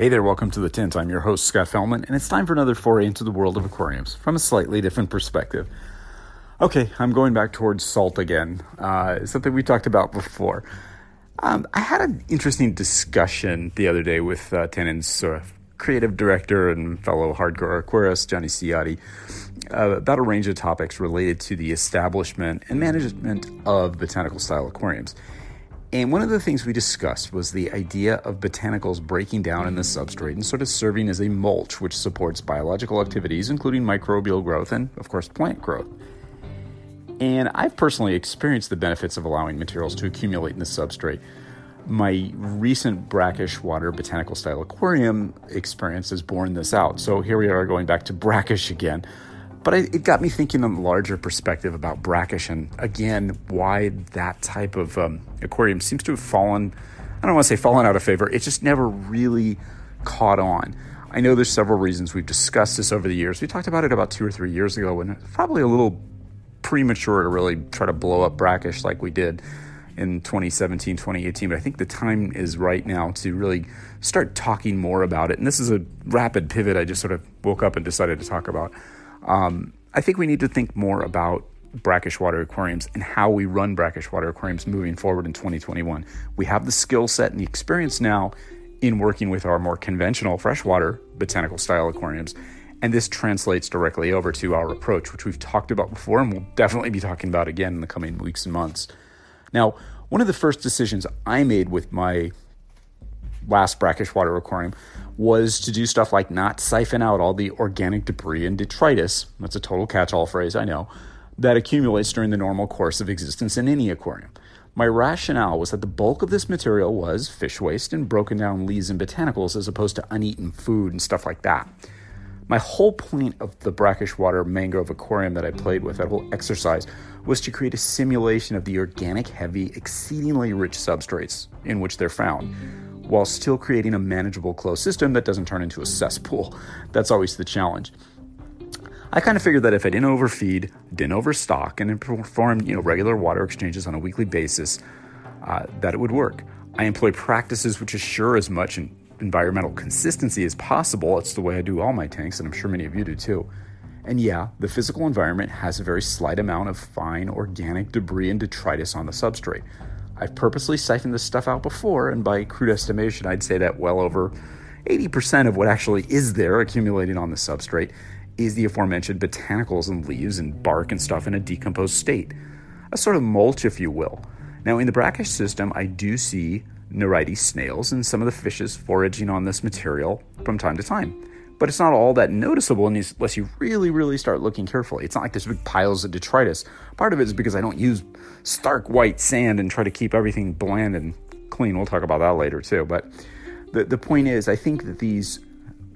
Hey there, welcome to the Tint. I'm your host, Scott Fellman, and it's time for another foray into the world of aquariums from a slightly different perspective. Okay, I'm going back towards salt again, uh, something we talked about before. Um, I had an interesting discussion the other day with uh, Tannin's uh, creative director and fellow hardcore aquarist, Johnny Ciotti, uh, about a range of topics related to the establishment and management of botanical style aquariums. And one of the things we discussed was the idea of botanicals breaking down in the substrate and sort of serving as a mulch which supports biological activities, including microbial growth and, of course, plant growth. And I've personally experienced the benefits of allowing materials to accumulate in the substrate. My recent brackish water botanical style aquarium experience has borne this out. So here we are going back to brackish again. But it got me thinking on the larger perspective about brackish and again, why that type of um, aquarium seems to have fallen, I don't want to say fallen out of favor, it just never really caught on. I know there's several reasons. We've discussed this over the years. We talked about it about two or three years ago, and probably a little premature to really try to blow up brackish like we did in 2017, 2018. But I think the time is right now to really start talking more about it. And this is a rapid pivot I just sort of woke up and decided to talk about. Um, I think we need to think more about brackish water aquariums and how we run brackish water aquariums moving forward in 2021. We have the skill set and the experience now in working with our more conventional freshwater botanical style aquariums. And this translates directly over to our approach, which we've talked about before and we'll definitely be talking about again in the coming weeks and months. Now, one of the first decisions I made with my last brackish water aquarium was to do stuff like not siphon out all the organic debris and detritus. That's a total catch all phrase, I know, that accumulates during the normal course of existence in any aquarium. My rationale was that the bulk of this material was fish waste and broken down leaves and botanicals as opposed to uneaten food and stuff like that. My whole point of the brackish water mangrove aquarium that I played with, that whole exercise, was to create a simulation of the organic, heavy, exceedingly rich substrates in which they're found while still creating a manageable closed system that doesn't turn into a cesspool. That's always the challenge. I kind of figured that if I didn't overfeed, didn't overstock, and performed you know regular water exchanges on a weekly basis, uh, that it would work. I employ practices which assure as much environmental consistency as possible. It's the way I do all my tanks, and I'm sure many of you do too. And yeah, the physical environment has a very slight amount of fine organic debris and detritus on the substrate. I've purposely siphoned this stuff out before, and by crude estimation, I'd say that well over 80% of what actually is there accumulating on the substrate is the aforementioned botanicals and leaves and bark and stuff in a decomposed state. A sort of mulch, if you will. Now, in the brackish system, I do see Nereides snails and some of the fishes foraging on this material from time to time but it's not all that noticeable unless you really, really start looking carefully. It's not like there's big piles of detritus. Part of it is because I don't use stark white sand and try to keep everything bland and clean. We'll talk about that later too. But the, the point is, I think that these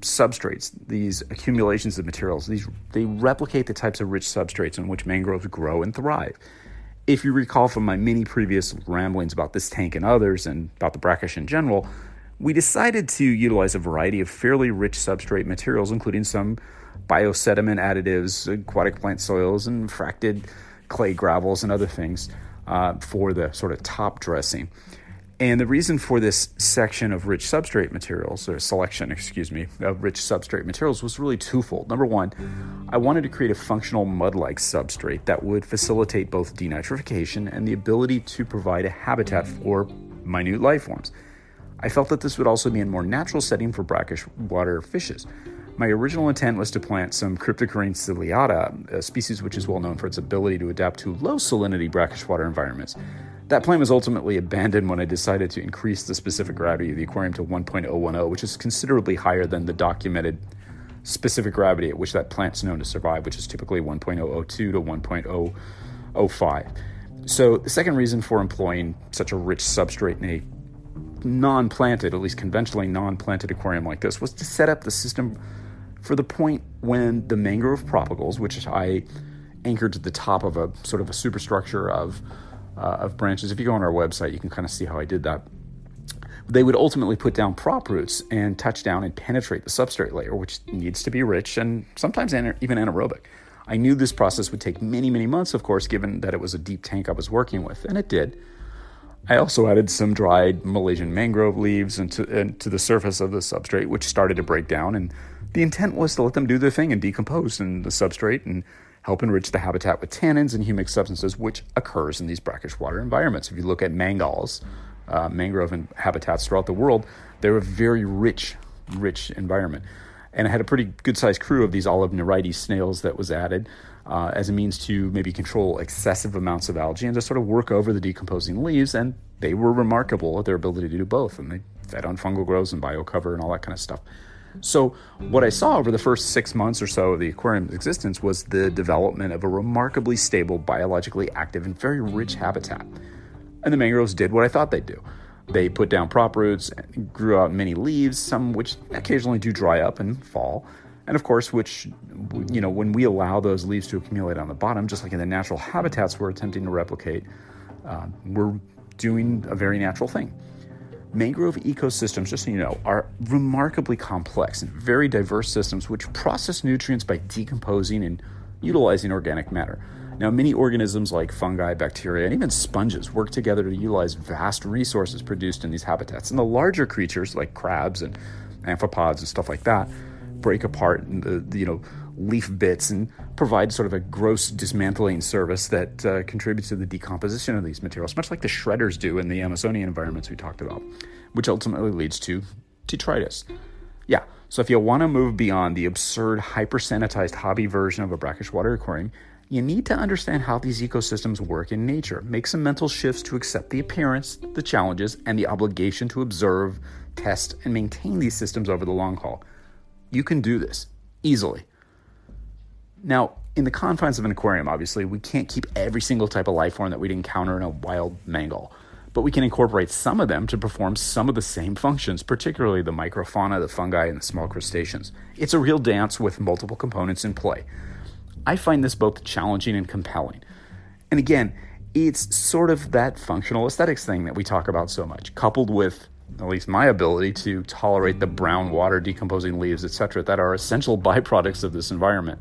substrates, these accumulations of materials, these they replicate the types of rich substrates in which mangroves grow and thrive. If you recall from my many previous ramblings about this tank and others, and about the brackish in general, we decided to utilize a variety of fairly rich substrate materials, including some biosediment additives, aquatic plant soils, and fritted clay gravels and other things uh, for the sort of top dressing. And the reason for this section of rich substrate materials, or selection, excuse me, of rich substrate materials was really twofold. Number one, I wanted to create a functional mud like substrate that would facilitate both denitrification and the ability to provide a habitat for minute life forms. I felt that this would also be a more natural setting for brackish water fishes. My original intent was to plant some Cryptocoryne ciliata, a species which is well known for its ability to adapt to low salinity brackish water environments. That plan was ultimately abandoned when I decided to increase the specific gravity of the aquarium to 1.010, which is considerably higher than the documented specific gravity at which that plant's known to survive, which is typically 1.002 to 1.005. So, the second reason for employing such a rich substrate in a non planted, at least conventionally non planted aquarium like this, was to set up the system for the point when the mangrove propagules, which I anchored to the top of a sort of a superstructure of, uh, of branches. If you go on our website, you can kind of see how I did that. They would ultimately put down prop roots and touch down and penetrate the substrate layer, which needs to be rich and sometimes even anaerobic. I knew this process would take many, many months, of course, given that it was a deep tank I was working with, and it did. I also added some dried Malaysian mangrove leaves into, into the surface of the substrate, which started to break down. And the intent was to let them do their thing and decompose in the substrate and help enrich the habitat with tannins and humic substances, which occurs in these brackish water environments. If you look at mangals, uh, mangrove and habitats throughout the world, they're a very rich, rich environment. And I had a pretty good sized crew of these olive nereides snails that was added uh, as a means to maybe control excessive amounts of algae and to sort of work over the decomposing leaves. And they were remarkable at their ability to do both. And they fed on fungal growths and biocover and all that kind of stuff. So, what I saw over the first six months or so of the aquarium's existence was the development of a remarkably stable, biologically active, and very rich habitat. And the mangroves did what I thought they'd do. They put down prop roots, grew out many leaves, some which occasionally do dry up and fall, and of course, which, you know, when we allow those leaves to accumulate on the bottom, just like in the natural habitats we're attempting to replicate, uh, we're doing a very natural thing. Mangrove ecosystems, just so you know, are remarkably complex and very diverse systems which process nutrients by decomposing and utilizing organic matter. Now, many organisms like fungi, bacteria, and even sponges work together to utilize vast resources produced in these habitats. And the larger creatures like crabs and amphipods and stuff like that break apart the, you know leaf bits and provide sort of a gross dismantling service that uh, contributes to the decomposition of these materials, much like the shredders do in the Amazonian environments we talked about, which ultimately leads to detritus. Yeah, so if you want to move beyond the absurd, hyper sanitized hobby version of a brackish water aquarium, you need to understand how these ecosystems work in nature. Make some mental shifts to accept the appearance, the challenges, and the obligation to observe, test, and maintain these systems over the long haul. You can do this easily. Now, in the confines of an aquarium, obviously, we can't keep every single type of life form that we'd encounter in a wild mangal, but we can incorporate some of them to perform some of the same functions, particularly the microfauna, the fungi, and the small crustaceans. It's a real dance with multiple components in play. I find this both challenging and compelling. And again, it's sort of that functional aesthetics thing that we talk about so much, coupled with at least my ability to tolerate the brown water decomposing leaves, etc., that are essential byproducts of this environment.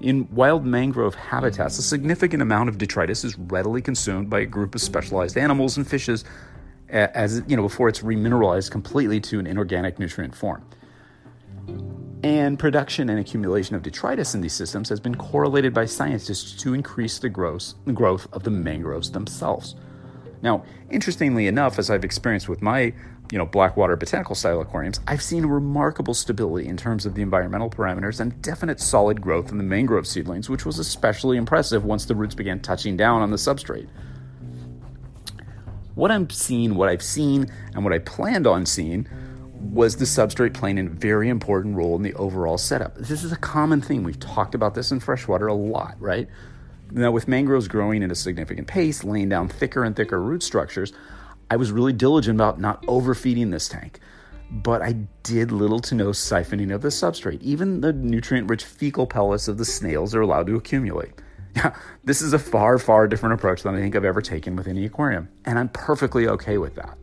In wild mangrove habitats, a significant amount of detritus is readily consumed by a group of specialized animals and fishes as you know before it's remineralized completely to an inorganic nutrient form. And production and accumulation of detritus in these systems has been correlated by scientists to increase the growth, growth of the mangroves themselves. Now, interestingly enough, as I've experienced with my, you know, Blackwater botanical style aquariums, I've seen remarkable stability in terms of the environmental parameters and definite solid growth in the mangrove seedlings, which was especially impressive once the roots began touching down on the substrate. What I'm seeing, what I've seen, and what I planned on seeing was the substrate playing a very important role in the overall setup. This is a common theme. We've talked about this in freshwater a lot, right? Now, with mangroves growing at a significant pace, laying down thicker and thicker root structures, I was really diligent about not overfeeding this tank. But I did little to no siphoning of the substrate. Even the nutrient rich fecal pellets of the snails are allowed to accumulate. Yeah, this is a far, far different approach than I think I've ever taken with any aquarium, and I'm perfectly okay with that.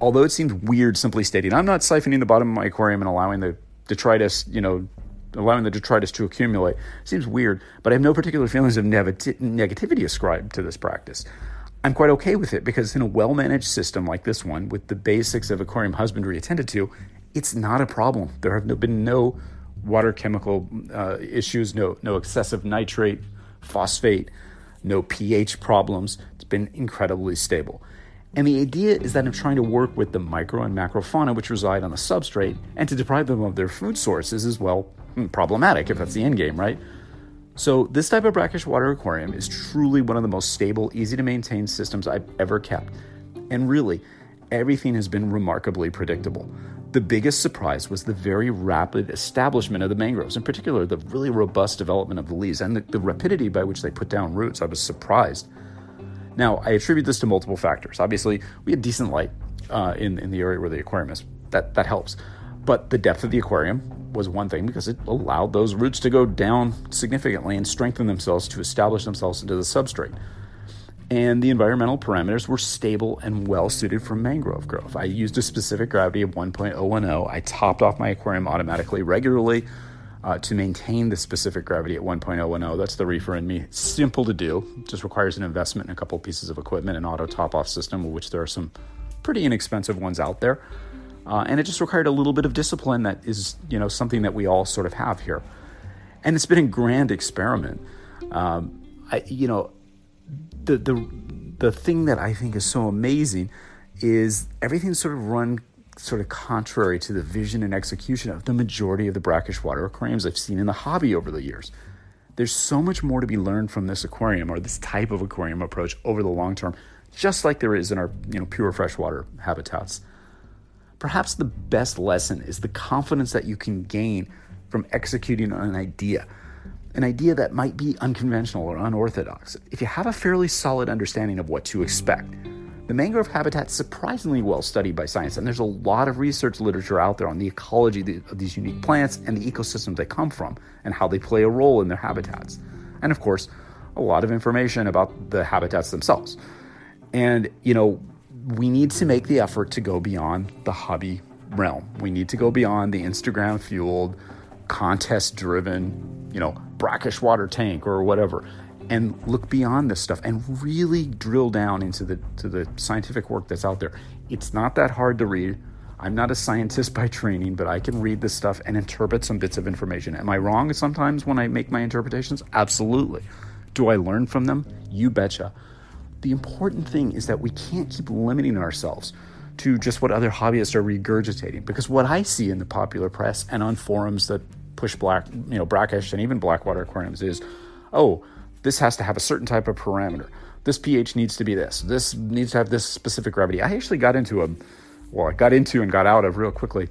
Although it seems weird simply stating, I'm not siphoning the bottom of my aquarium and allowing the detritus, you know, allowing the detritus to accumulate. Seems weird, but I have no particular feelings of negativity ascribed to this practice. I'm quite okay with it because in a well managed system like this one, with the basics of aquarium husbandry attended to, it's not a problem. There have been no water chemical uh, issues, no, no excessive nitrate, phosphate, no pH problems. It's been incredibly stable. And the idea is that I'm trying to work with the micro and macro fauna which reside on the substrate and to deprive them of their food sources is, well, problematic if that's the end game, right? So, this type of brackish water aquarium is truly one of the most stable, easy to maintain systems I've ever kept. And really, everything has been remarkably predictable. The biggest surprise was the very rapid establishment of the mangroves, in particular, the really robust development of the leaves and the, the rapidity by which they put down roots. I was surprised. Now, I attribute this to multiple factors. Obviously, we had decent light uh, in, in the area where the aquarium is. That, that helps. But the depth of the aquarium was one thing because it allowed those roots to go down significantly and strengthen themselves to establish themselves into the substrate and the environmental parameters were stable and well suited for mangrove growth. I used a specific gravity of 1.010. I topped off my aquarium automatically regularly uh, to maintain the specific gravity at 1.010. That's the reefer in me. Simple to do, just requires an investment in a couple pieces of equipment, an auto top off system, which there are some pretty inexpensive ones out there. Uh, and it just required a little bit of discipline that is, you know, something that we all sort of have here. And it's been a grand experiment. Um, I, you know, the the the thing that I think is so amazing is everything's sort of run sort of contrary to the vision and execution of the majority of the brackish water aquariums I've seen in the hobby over the years. There's so much more to be learned from this aquarium or this type of aquarium approach over the long term, just like there is in our you know pure freshwater habitats. Perhaps the best lesson is the confidence that you can gain from executing on an idea an idea that might be unconventional or unorthodox, if you have a fairly solid understanding of what to expect. The mangrove habitat is surprisingly well studied by science, and there's a lot of research literature out there on the ecology of these unique plants and the ecosystems they come from and how they play a role in their habitats. And of course, a lot of information about the habitats themselves. And, you know, we need to make the effort to go beyond the hobby realm. We need to go beyond the Instagram fueled, contest driven, you know, brackish water tank or whatever and look beyond this stuff and really drill down into the to the scientific work that's out there. It's not that hard to read. I'm not a scientist by training, but I can read this stuff and interpret some bits of information. Am I wrong sometimes when I make my interpretations? Absolutely. Do I learn from them? You betcha. The important thing is that we can't keep limiting ourselves to just what other hobbyists are regurgitating because what I see in the popular press and on forums that push black, you know, brackish and even blackwater aquariums is, oh, this has to have a certain type of parameter. This pH needs to be this. This needs to have this specific gravity. I actually got into a, well, I got into and got out of real quickly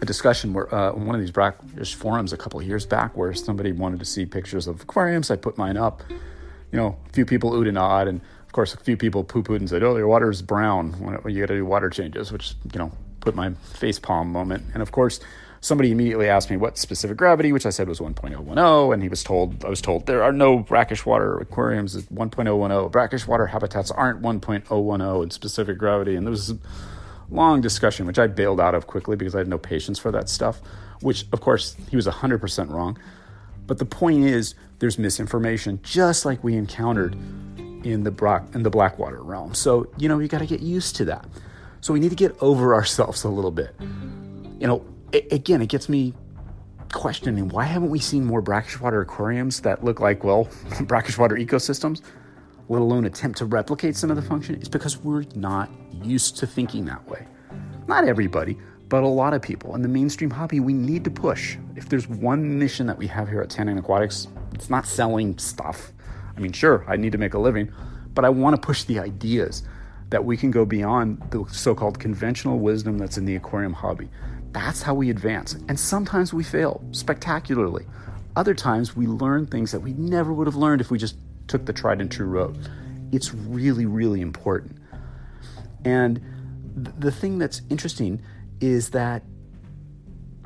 a discussion where uh, on one of these brackish forums a couple years back where somebody wanted to see pictures of aquariums. I put mine up. You know, a few people oohed and awed, and of course, a few people poo pooed and said, "Oh, your water is brown. You got to do water changes," which you know put my face palm moment. And of course, somebody immediately asked me what specific gravity, which I said was 1.010, and he was told I was told there are no brackish water aquariums at 1.010. Brackish water habitats aren't 1.010 in specific gravity, and there was a long discussion which I bailed out of quickly because I had no patience for that stuff. Which, of course, he was 100% wrong. But the point is, there's misinformation, just like we encountered in the Bra- in the Blackwater realm. So you know you got to get used to that. So we need to get over ourselves a little bit. You know, it, again, it gets me questioning why haven't we seen more brackish water aquariums that look like, well, brackish water ecosystems, let alone attempt to replicate some of the function? It's because we're not used to thinking that way. Not everybody, but a lot of people. In the mainstream hobby, we need to push. If there's one mission that we have here at Tannin Aquatics, it's not selling stuff. I mean, sure, I need to make a living, but I want to push the ideas that we can go beyond the so called conventional wisdom that's in the aquarium hobby. That's how we advance. And sometimes we fail spectacularly. Other times we learn things that we never would have learned if we just took the tried and true road. It's really, really important. And th- the thing that's interesting is that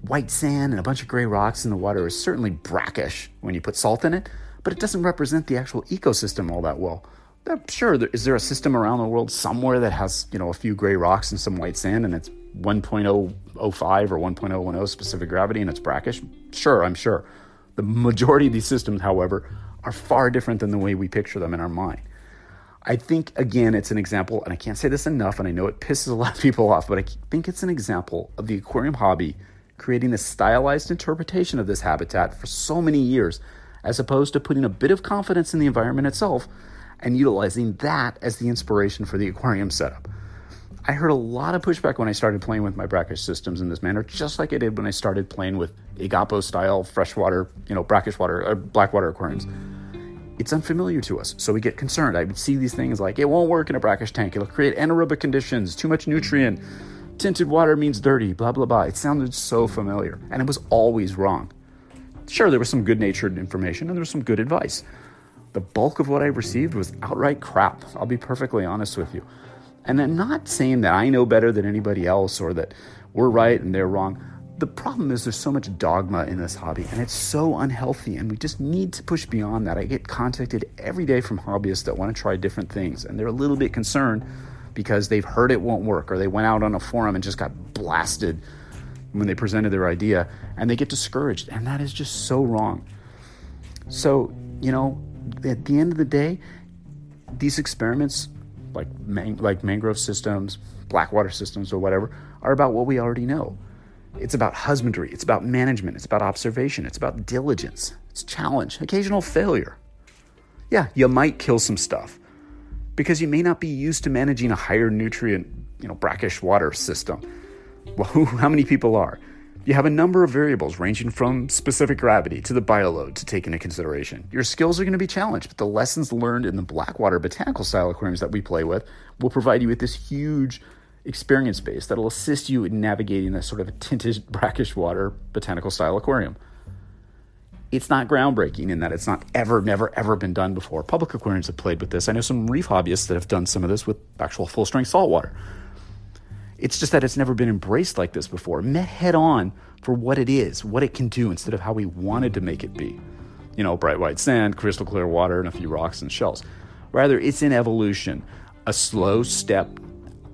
white sand and a bunch of gray rocks in the water is certainly brackish when you put salt in it, but it doesn't represent the actual ecosystem all that well. Sure, is there a system around the world somewhere that has, you know, a few gray rocks and some white sand and it's 1.005 or 1.010 specific gravity and it's brackish? Sure, I'm sure. The majority of these systems, however, are far different than the way we picture them in our mind. I think, again, it's an example, and I can't say this enough, and I know it pisses a lot of people off, but I think it's an example of the aquarium hobby creating a stylized interpretation of this habitat for so many years, as opposed to putting a bit of confidence in the environment itself and utilizing that as the inspiration for the aquarium setup. I heard a lot of pushback when I started playing with my brackish systems in this manner, just like I did when I started playing with Igapo style freshwater, you know, brackish water, uh, blackwater aquariums. It's unfamiliar to us, so we get concerned. I would see these things like it won't work in a brackish tank. It'll create anaerobic conditions, too much nutrient, tinted water means dirty, blah, blah, blah. It sounded so familiar, and it was always wrong. Sure, there was some good natured information and there was some good advice. The bulk of what I received was outright crap. I'll be perfectly honest with you. And I'm not saying that I know better than anybody else or that we're right and they're wrong. The problem is there's so much dogma in this hobby and it's so unhealthy and we just need to push beyond that. I get contacted every day from hobbyists that want to try different things and they're a little bit concerned because they've heard it won't work or they went out on a forum and just got blasted when they presented their idea and they get discouraged and that is just so wrong. So, you know, at the end of the day, these experiments like man- like mangrove systems, blackwater systems or whatever are about what we already know. It's about husbandry, it's about management, it's about observation, it's about diligence, it's challenge, occasional failure. Yeah, you might kill some stuff because you may not be used to managing a higher nutrient, you know, brackish water system. Well, how many people are? You have a number of variables ranging from specific gravity to the bioload to take into consideration. Your skills are going to be challenged, but the lessons learned in the Blackwater botanical style aquariums that we play with will provide you with this huge experience base that'll assist you in navigating this sort of a tinted brackish water botanical style aquarium it's not groundbreaking in that it's not ever, never, ever been done before. Public aquariums have played with this. I know some reef hobbyists that have done some of this with actual full strength saltwater. It's just that it's never been embraced like this before, met head on for what it is, what it can do, instead of how we wanted to make it be. You know, bright white sand, crystal clear water, and a few rocks and shells. Rather, it's in evolution, a slow step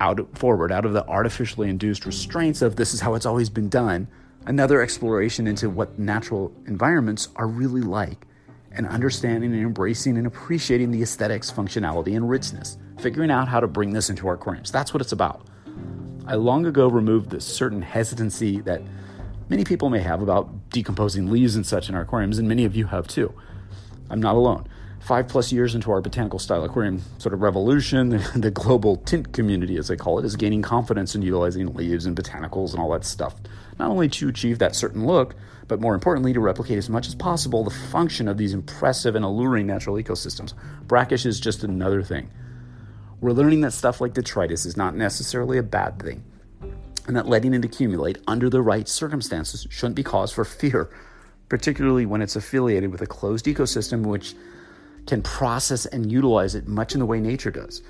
out forward, out of the artificially induced restraints of this is how it's always been done another exploration into what natural environments are really like, and understanding and embracing and appreciating the aesthetics, functionality, and richness, figuring out how to bring this into our aquariums. That's what it's about. I long ago removed this certain hesitancy that many people may have about decomposing leaves and such in our aquariums, and many of you have too. I'm not alone five plus years into our botanical style aquarium sort of revolution, the global tint community, as they call it, is gaining confidence in utilizing leaves and botanicals and all that stuff, not only to achieve that certain look, but more importantly, to replicate as much as possible the function of these impressive and alluring natural ecosystems. Brackish is just another thing. We're learning that stuff like detritus is not necessarily a bad thing, and that letting it accumulate under the right circumstances shouldn't be cause for fear, particularly when it's affiliated with a closed ecosystem which can process and utilize it much in the way nature does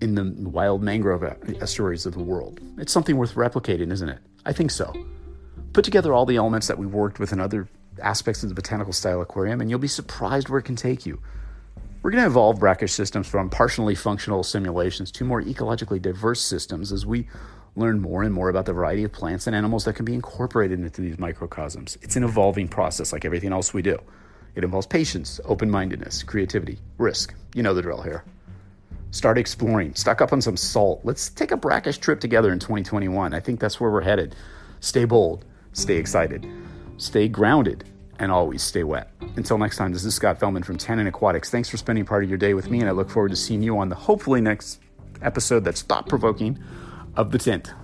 in the wild mangrove estuaries of the world. It's something worth replicating, isn't it? I think so. Put together all the elements that we've worked with in other aspects of the botanical style aquarium, and you'll be surprised where it can take you. We're going to evolve brackish systems from partially functional simulations to more ecologically diverse systems as we learn more and more about the variety of plants and animals that can be incorporated into these microcosms. It's an evolving process like everything else we do. It involves patience, open mindedness, creativity, risk. You know the drill here. Start exploring. Stock up on some salt. Let's take a brackish trip together in 2021. I think that's where we're headed. Stay bold, stay excited, stay grounded, and always stay wet. Until next time, this is Scott Fellman from Tannin Aquatics. Thanks for spending part of your day with me, and I look forward to seeing you on the hopefully next episode that's thought provoking of The Tint.